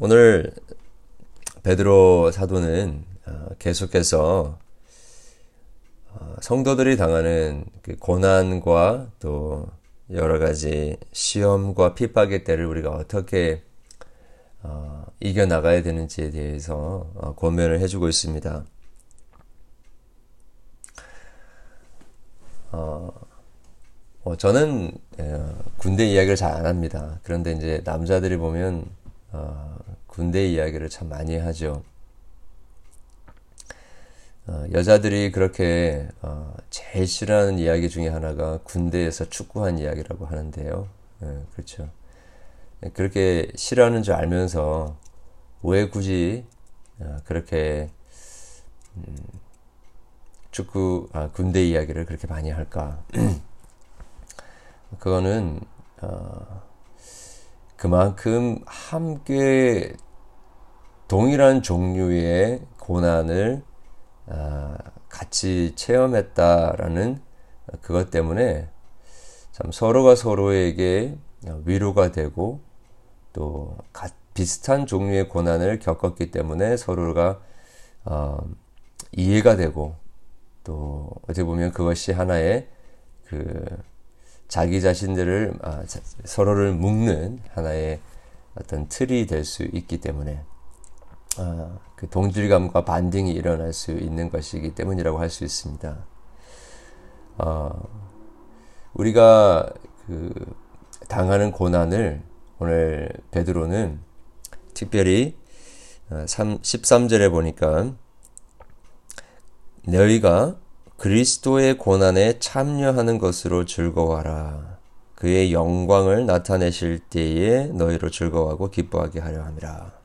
오늘 베드로 사도는 어, 계속해서 어, 성도들이 당하는 그 고난과 또 여러 가지 시험과 핍박의 때를 우리가 어떻게 어, 이겨 나가야 되는지에 대해서 고면을 해주고 있습니다. 어, 어, 저는 군대 이야기를 잘 안 합니다. 그런데 이제 남자들이 보면 어, 군대 이야기를 참 많이 하죠. 어, 여자들이 그렇게 어, 제일 싫어하는 이야기 중에 하나가 군대에서 축구한 이야기라고 하는데요. 예, 그렇죠. 예, 그렇게 싫어하는 줄 알면서 왜 굳이 어, 그렇게 음, 축구 아, 군대 이야기를 그렇게 많이 할까? 그거는 어, 그만큼 함께 동일한 종류의 고난을 아, 같이 체험했다라는 그것 때문에 참 서로가 서로에게 위로가 되고 또 비슷한 종류의 고난을 겪었기 때문에 서로가 어, 이해가 되고 또 어떻게 보면 그것이 하나의 그 자기 자신들을 아, 서로를 묶는 하나의 어떤 틀이 될 수 있기 때문에 아, 그 동질감과 반등이 일어날 수 있는 것이기 때문이라고 할 수 있습니다. 어, 우리가 그 당하는 고난을 오늘 베드로는 특별히 13절에 어, 보니까 너희가 그리스도의 고난에 참여하는 것으로 즐거워하라. 그의 영광을 나타내실 때에 너희로 즐거워하고 기뻐하게 하려 함이라.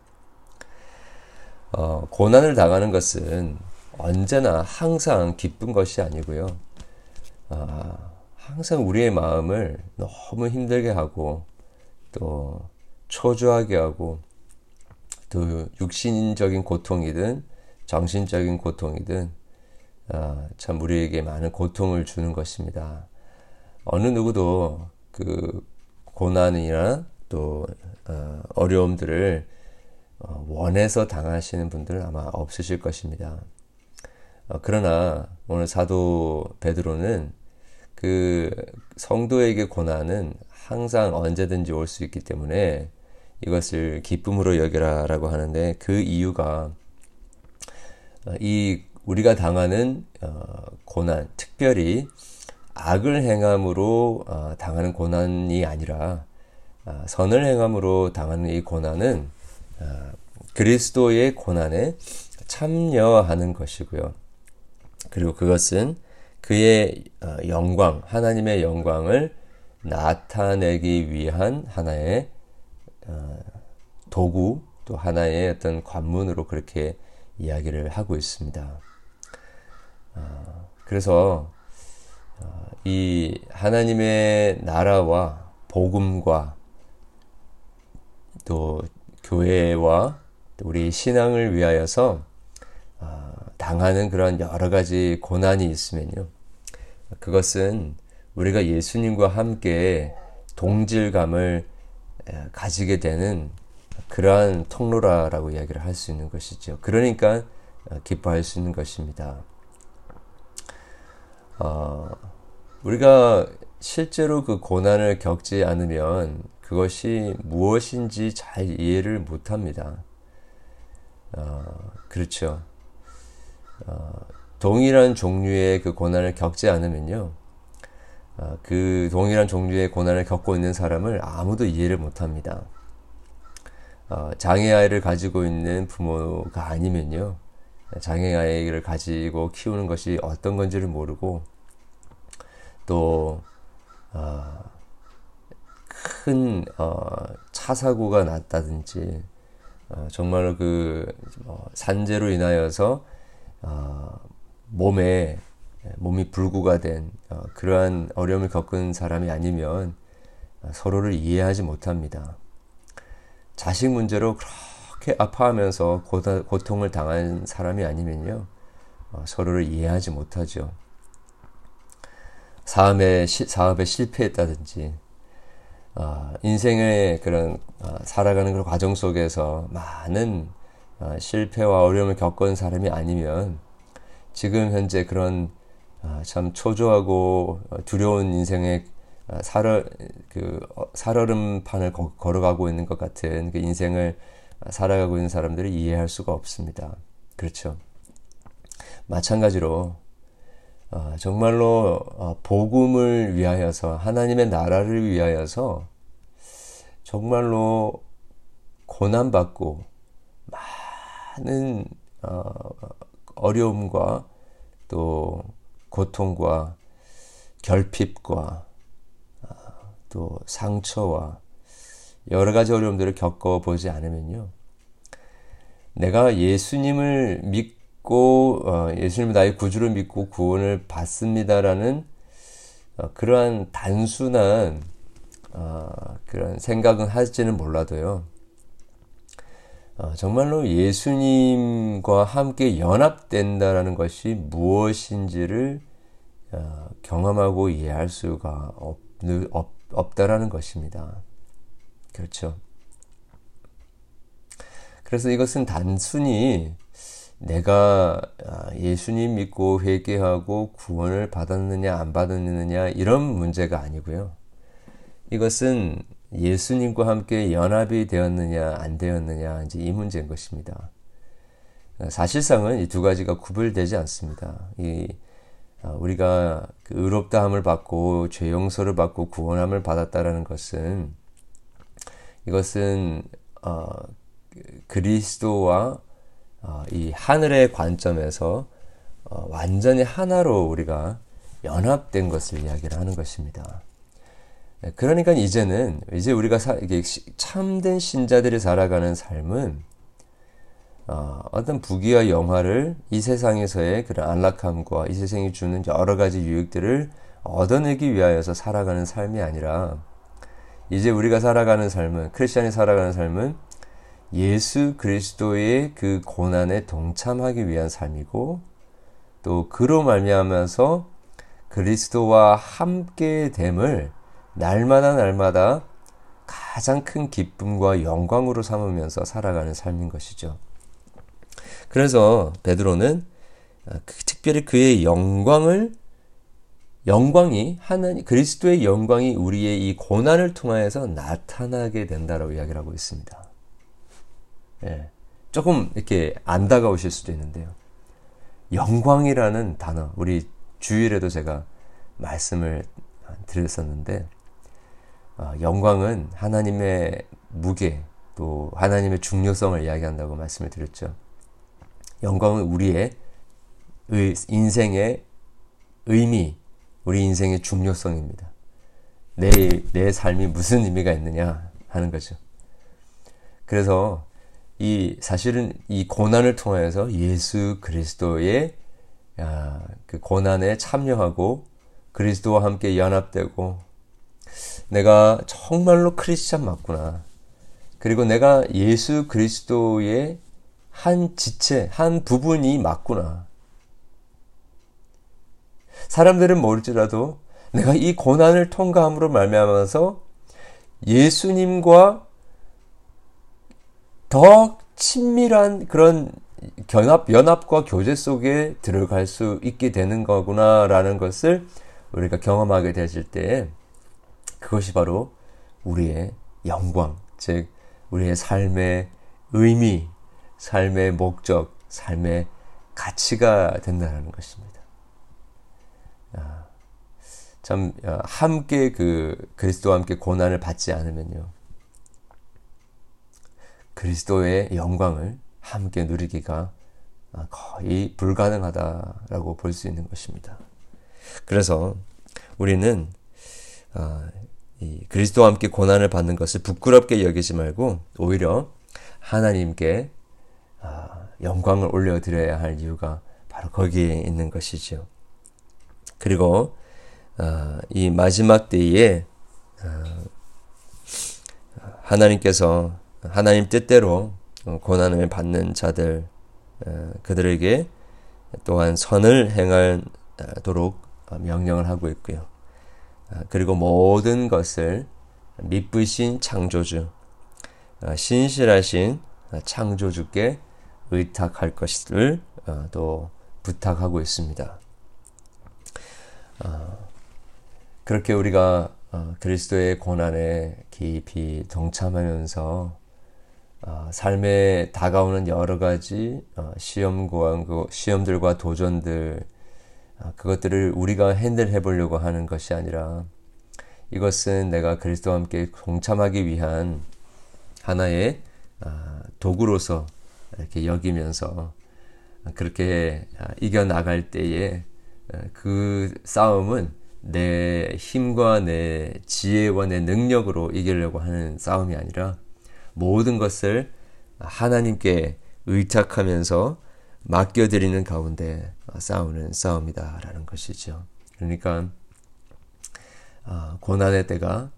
어, 고난을 당하는 것은 언제나 항상 기쁜 것이 아니고요. 아, 항상 우리의 마음을 너무 힘들게 하고 또 초조하게 하고 또 육신적인 고통이든 정신적인 고통이든 아, 참 우리에게 많은 고통을 주는 것입니다. 어느 누구도 그 고난이나 또 어, 어려움들을 어, 원해서 당하시는 분들은 아마 없으실 것입니다. 어, 그러나 오늘 사도 베드로는 그 성도에게 고난은 항상 언제든지 올 수 있기 때문에 이것을 기쁨으로 여겨라라고 하는데 그 이유가 이 우리가 당하는 고난, 특별히 악을 행함으로 당하는 고난이 아니라 선을 행함으로 당하는 이 고난은 아, 그리스도의 고난에 참여하는 것이고요. 그리고 그것은 그의 어, 영광, 하나님의 영광을 나타내기 위한 하나의 어, 도구, 또 하나의 어떤 관문으로 그렇게 이야기를 하고 있습니다. 어, 그래서 이 하나님의 나라와 복음과 또 교회와 우리 신앙을 위하여서 아, 당하는 그런 여러 가지 고난이 있으면요. 그것은 우리가 예수님과 함께 동질감을 가지게 되는 그러한 통로라라고 이야기를 할 수 있는 것이죠. 그러니까 어, 기뻐할 수 있는 것입니다. 어, 우리가 실제로 그 고난을 겪지 않으면 그것이 무엇인지 잘 이해를 못 합니다. 어, 그렇죠. 어, 동일한 종류의 그 고난을 겪지 않으면요. 어, 그 동일한 종류의 고난을 겪고 있는 사람을 아무도 이해를 못 합니다. 어, 장애아이를 가지고 있는 부모가 아니면요. 장애아이를 가지고 키우는 것이 어떤 건지를 모르고 또 어, 큰차 어, 사고가 났다든지 어, 정말 그뭐 산재로 인하여서 어, 몸에 몸이 불구가 된 어, 그러한 어려움을 겪은 사람이 아니면 어, 서로를 이해하지 못합니다. 자식 문제로 그렇게 아파하면서 고통을 당한 사람이 아니면요 어, 서로를 이해하지 못하죠. 사업에, 사업에 실패했다든지 어, 인생의 그런 어, 살아가는 그런 과정 속에서 많은 어, 실패와 어려움을 겪은 사람이 아니면 지금 현재 그런 어, 참 초조하고 두려운 인생의 어, 살얼 그 어, 살얼음판을 걸어가고 있는 것 같은 그 인생을 살아가고 있는 사람들을 이해할 수가 없습니다. 그렇죠. 마찬가지로 어, 정말로 어, 복음을 위하여서 하나님의 나라를 위하여서 정말로 고난 받고 많은 어, 어려움과 또 고통과 결핍과 어, 또 상처와 여러 가지 어려움들을 겪어보지 않으면요. 내가 예수님을 믿고 믿고 어, 예수님을 나의 구주로 믿고 구원을 받습니다라는 어, 그러한 단순한 어, 그런 생각은 하지는 몰라도요. 어, 정말로 예수님과 함께 연합된다라는 것이 무엇인지를 어, 경험하고 이해할 수가 없, 없, 없다라는 것입니다. 그렇죠. 그래서 이것은 단순히 내가 아, 예수님 믿고 회개하고 구원을 받았느냐 안 받았느냐 이런 문제가 아니고요. 이것은 예수님과 함께 연합이 되었느냐 안 되었느냐 이제 이 문제인 것입니다. 사실상은 이 두 가지가 구별되지 않습니다. 이 아, 우리가 그 의롭다함을 받고 죄 용서를 받고 구원함을 받았다라는 것은 이것은 어, 그리스도와 어, 이 하늘의 관점에서 어, 완전히 하나로 우리가 연합된 것을 이야기를 하는 것입니다. 네, 그러니까 이제는 이제 우리가 사, 참된 신자들이 살아가는 삶은 어, 어떤 부귀와 영화를 이 세상에서의 그런 안락함과 이 세상이 주는 여러 가지 유익들을 얻어내기 위하여서 살아가는 삶이 아니라 이제 우리가 살아가는 삶은 크리스천이 살아가는 삶은 예수 그리스도의 그 고난에 동참하기 위한 삶이고 또 그로 말미암아서 그리스도와 함께 됨을 날마다 날마다 가장 큰 기쁨과 영광으로 삼으면서 살아가는 삶인 것이죠. 그래서 베드로는 그 특별히 그의 영광을 영광이 하나님 그리스도의 영광이 우리의 이 고난을 통하여서 나타나게 된다라고 이야기를 하고 있습니다. 예, 조금 이렇게 안 다가오실 수도 있는데요. 영광이라는 단어, 우리 주일에도 제가 말씀을 드렸었는데, 어, 영광은 하나님의 무게, 또 하나님의 중요성을 이야기한다고 말씀을 드렸죠. 영광은 우리의 인생의 의미, 우리 인생의 중요성입니다. 내, 내 삶이 무슨 의미가 있느냐 하는 거죠. 그래서 이 사실은 이 고난을 통해서 예수 그리스도의 아, 그 고난에 참여하고 그리스도와 함께 연합되고 내가 정말로 크리스찬 맞구나. 그리고 내가 예수 그리스도의 한 지체, 한 부분이 맞구나. 사람들은 모를지라도 내가 이 고난을 통과함으로 말미암아서 예수님과 더 친밀한 그런 견합, 연합과 교제 속에 들어갈 수 있게 되는 거구나라는 것을 우리가 경험하게 되실 때 그것이 바로 우리의 영광, 즉, 우리의 삶의 의미, 삶의 목적, 삶의 가치가 된다는 것입니다. 아, 참, 아, 함께 그 그리스도와 함께 고난을 받지 않으면요. 그리스도의 영광을 함께 누리기가 거의 불가능하다라고 볼 수 있는 것입니다. 그래서 우리는 아, 그리스도와 함께 고난을 받는 것을 부끄럽게 여기지 말고 오히려 하나님께 아, 영광을 올려드려야 할 이유가 바로 거기에 있는 것이죠. 그리고 아, 이 마지막 때에 하나님께서 하나님 뜻대로 어, 고난을 받는 자들 어, 그들에게 또한 선을 행하도록 명령을 하고 있고요. 아, 그리고 모든 것을 미쁘신 창조주, 아, 신실하신 창조주께 의탁할 것을 아, 또 부탁하고 있습니다. 아, 그렇게 우리가 그리스도의 고난에 깊이 동참하면서 삶에 다가오는 여러 가지 시험과 시험들과 도전들 그것들을 우리가 핸들해 보려고 하는 것이 아니라 이것은 내가 그리스도와 함께 동참하기 위한 하나의 아, 도구로서 이렇게 여기면서 그렇게 아, 이겨 나갈 때에 아, 그 싸움은 내 힘과 내 지혜와 내 능력으로 이기려고 하는 싸움이 아니라 모든 것을 하나님께 의탁하면서 맡겨드리는 가운데 싸우는 싸움이다라는 것이죠. 그러니까 아, 고난의 때가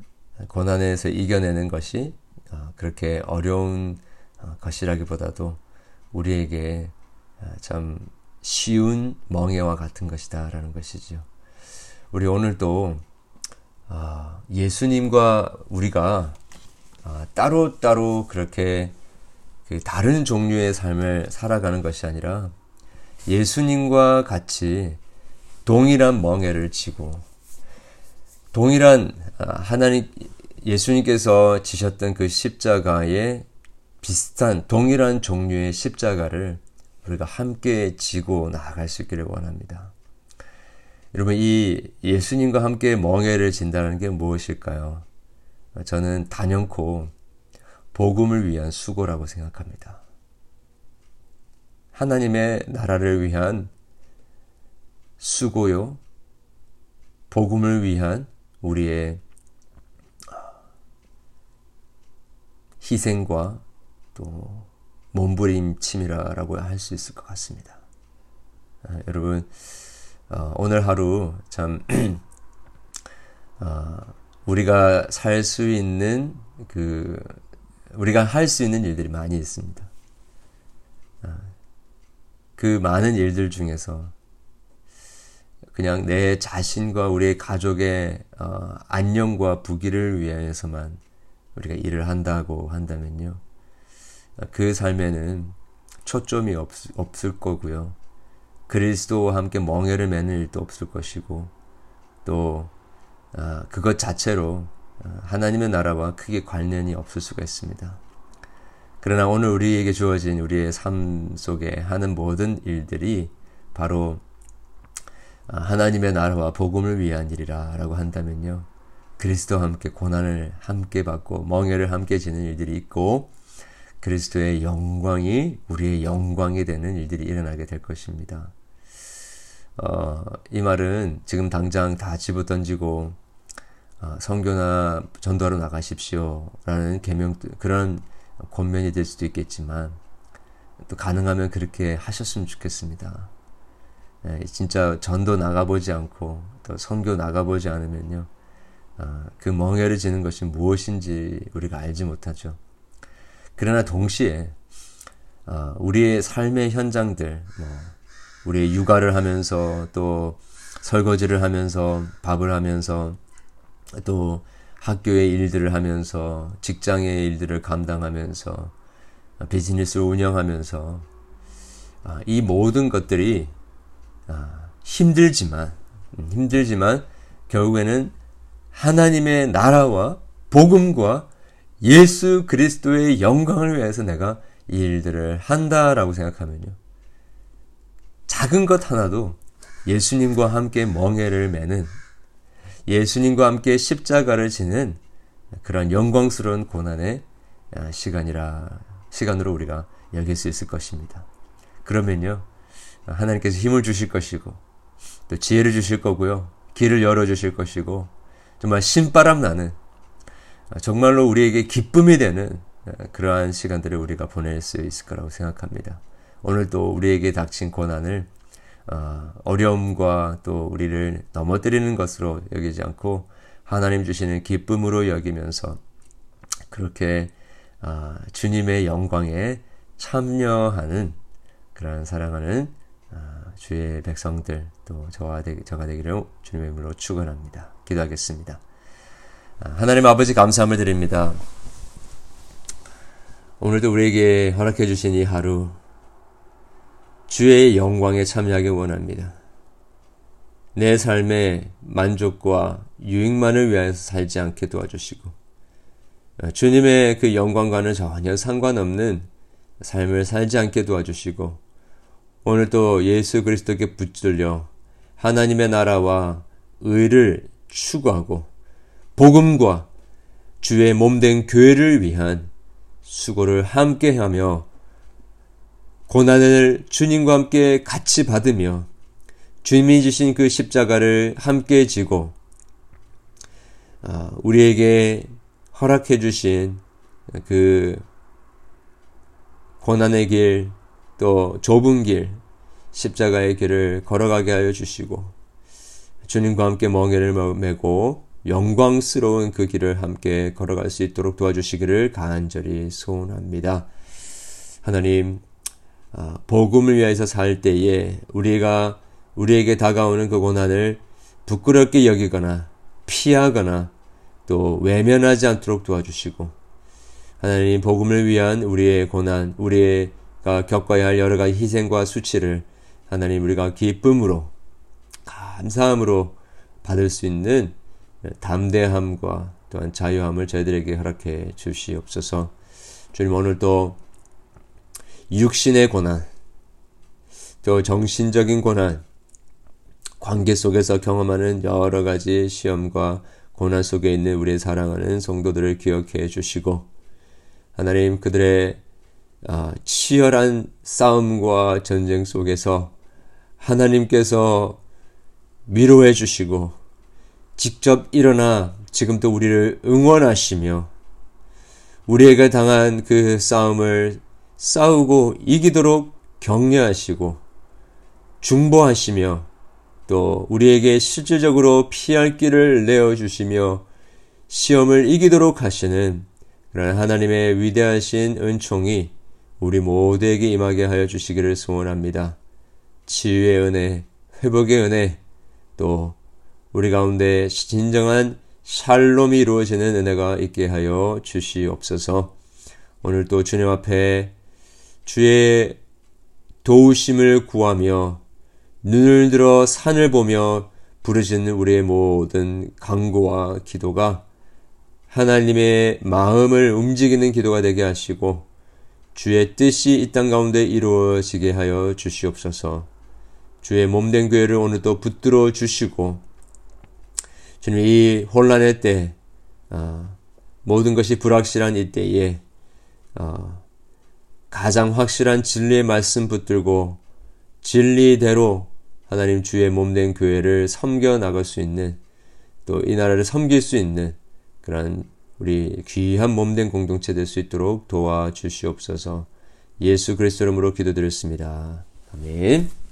고난에서 이겨내는 것이 아, 그렇게 어려운 아, 것이라기보다도 우리에게 참 쉬운 멍해와 같은 것이다라는 것이죠. 우리 오늘도 예수님과 우리가 따로 따로 그렇게 그 다른 종류의 삶을 살아가는 것이 아니라 예수님과 같이 동일한 멍해를 지고 동일한 아, 하나님 예수님께서 지셨던 그 십자가에 비슷한 동일한 종류의 십자가를 우리가 함께 지고 나아갈 수 있기를 원합니다. 여러분 이 예수님과 함께 멍해를 진다는 게 무엇일까요? 저는 단연코 복음을 위한 수고라고 생각합니다. 하나님의 나라를 위한 수고요. 복음을 위한 우리의 희생과 또 몸부림침이라고 할 수 있을 것 같습니다. 아, 여러분 어, 오늘 하루 참 어, 우리가 살 수 있는 그 우리가 할 수 있는 일들이 많이 있습니다. 아, 그 많은 일들 중에서 그냥 내 자신과 우리의 가족의 어, 안녕과 부귀를 위해서만 우리가 일을 한다고 한다면요. 그 삶에는 초점이 없, 없을 거고요. 그리스도와 함께 멍해를 매는 일도 없을 것이고 또 어, 그것 자체로 어, 하나님의 나라와 크게 관련이 없을 수가 있습니다. 그러나 오늘 우리에게 주어진 우리의 삶 속에 하는 모든 일들이 바로 아, 하나님의 나라와 복음을 위한 일이라 라고 한다면요. 그리스도와 함께 고난을 함께 받고 멍해를 함께 지는 일들이 있고 그리스도의 영광이 우리의 영광이 되는 일들이 일어나게 될 것입니다. 어, 이 말은 지금 당장 다 집어 던지고 어, 성교나 전도하러 나가십시오 라는 개명 그런 권면이 될 수도 있겠지만 또 가능하면 그렇게 하셨으면 좋겠습니다. 예, 진짜 전도 나가보지 않고 또 선교 나가보지 않으면요. 아, 그 멍해를 지는 것이 무엇인지 우리가 알지 못하죠. 그러나 동시에 아, 우리의 삶의 현장들, 뭐 우리의 육아를 하면서 또 설거지를 하면서 밥을 하면서 또 학교의 일들을 하면서 직장의 일들을 감당하면서 비즈니스를 운영하면서 아, 이 모든 것들이 아, 힘들지만 음, 힘들지만 결국에는 하나님의 나라와 복음과 예수 그리스도의 영광을 위해서 내가 이 일들을 한다라고 생각하면요. 작은 것 하나도 예수님과 함께 멍해를 매는 예수님과 함께 십자가를 지는 그런 영광스러운 고난의 아, 시간이라 시간으로 우리가 여길 수 있을 것입니다. 그러면요. 하나님께서 힘을 주실 것이고 또 지혜를 주실 거고요. 길을 열어 주실 것이고 정말 신바람 나는 정말로 우리에게 기쁨이 되는 그러한 시간들을 우리가 보낼 수 있을 거라고 생각합니다. 오늘도 우리에게 닥친 고난을 어, 어려움과 또 우리를 넘어뜨리는 것으로 여기지 않고 하나님 주시는 기쁨으로 여기면서 그렇게 어, 주님의 영광에 참여하는 그러한 사랑하는 아, 주의 백성들 또 저와 되, 저가 되기를 주님의 이름으로 축원합니다. 기도하겠습니다. 하나님 아버지 감사함을 드립니다. 오늘도 우리에게 허락해 주신 이 하루 주의 영광에 참여하기 원합니다. 내 삶의 만족과 유익만을 위하여서 살지 않게 도와주시고 주님의 그 영광과는 전혀 상관없는 삶을 살지 않게 도와주시고 오늘 또 예수 그리스도께 붙들려 하나님의 나라와 의를 추구하고 복음과 주의 몸된 교회를 위한 수고를 함께 하며 고난을 주님과 함께 같이 받으며 주님이 주신 그 십자가를 함께 지고 아, 우리에게 허락해 주신 그 고난의 길, 또 좁은 길, 십자가의 길을 걸어가게 하여 주시고 주님과 함께 멍에를 메고 영광스러운 그 길을 함께 걸어갈 수 있도록 도와주시기를 간절히 소원합니다. 하나님, 아, 복음을 위해서 살 때에 우리가 우리에게 다가오는 그 고난을 부끄럽게 여기거나 피하거나 또 외면하지 않도록 도와주시고 하나님 복음을 위한 우리의 고난, 우리가 겪어야 할 여러 가지 희생과 수치를 하나님 우리가 기쁨으로 감사함으로 받을 수 있는 담대함과 또한 자유함을 저희들에게 허락해 주시옵소서. 주님 오늘 또 육신의 고난, 또 정신적인 고난, 관계 속에서 경험하는 여러 가지 시험과 고난 속에 있는 우리의 사랑하는 성도들을 기억해 주시고 하나님 그들의 아, 치열한 싸움과 전쟁 속에서 하나님께서 위로해 주시고 직접 일어나 지금도 우리를 응원하시며 우리에게 당한 그 싸움을 싸우고 이기도록 격려하시고 중보하시며 또 우리에게 실질적으로 피할 길을 내어주시며 시험을 이기도록 하시는 그런 하나님의 위대하신 은총이 우리 모두에게 임하게 하여 주시기를 소원합니다. 치유의 은혜, 회복의 은혜, 또 우리 가운데 진정한 샬롬이 이루어지는 은혜가 있게 하여 주시옵소서. 오늘 또 주님 앞에 주의 도우심을 구하며 눈을 들어 산을 보며 부르짖는 우리의 모든 강구와 기도가 하나님의 마음을 움직이는 기도가 되게 하시고 주의 뜻이 이 땅 가운데 이루어지게 하여 주시옵소서. 주의 몸된 교회를 오늘 또 붙들어 주시고 주님 이 혼란의 때 어, 모든 것이 불확실한 이때에 어, 가장 확실한 진리의 말씀 붙들고 진리대로 하나님 주의 몸된 교회를 섬겨 나갈 수 있는 또 이 나라를 섬길 수 있는 그런 우리 귀한 몸된 공동체 될 수 있도록 도와주시옵소서. 예수 그리스도 이름으로 기도드렸습니다. 아멘.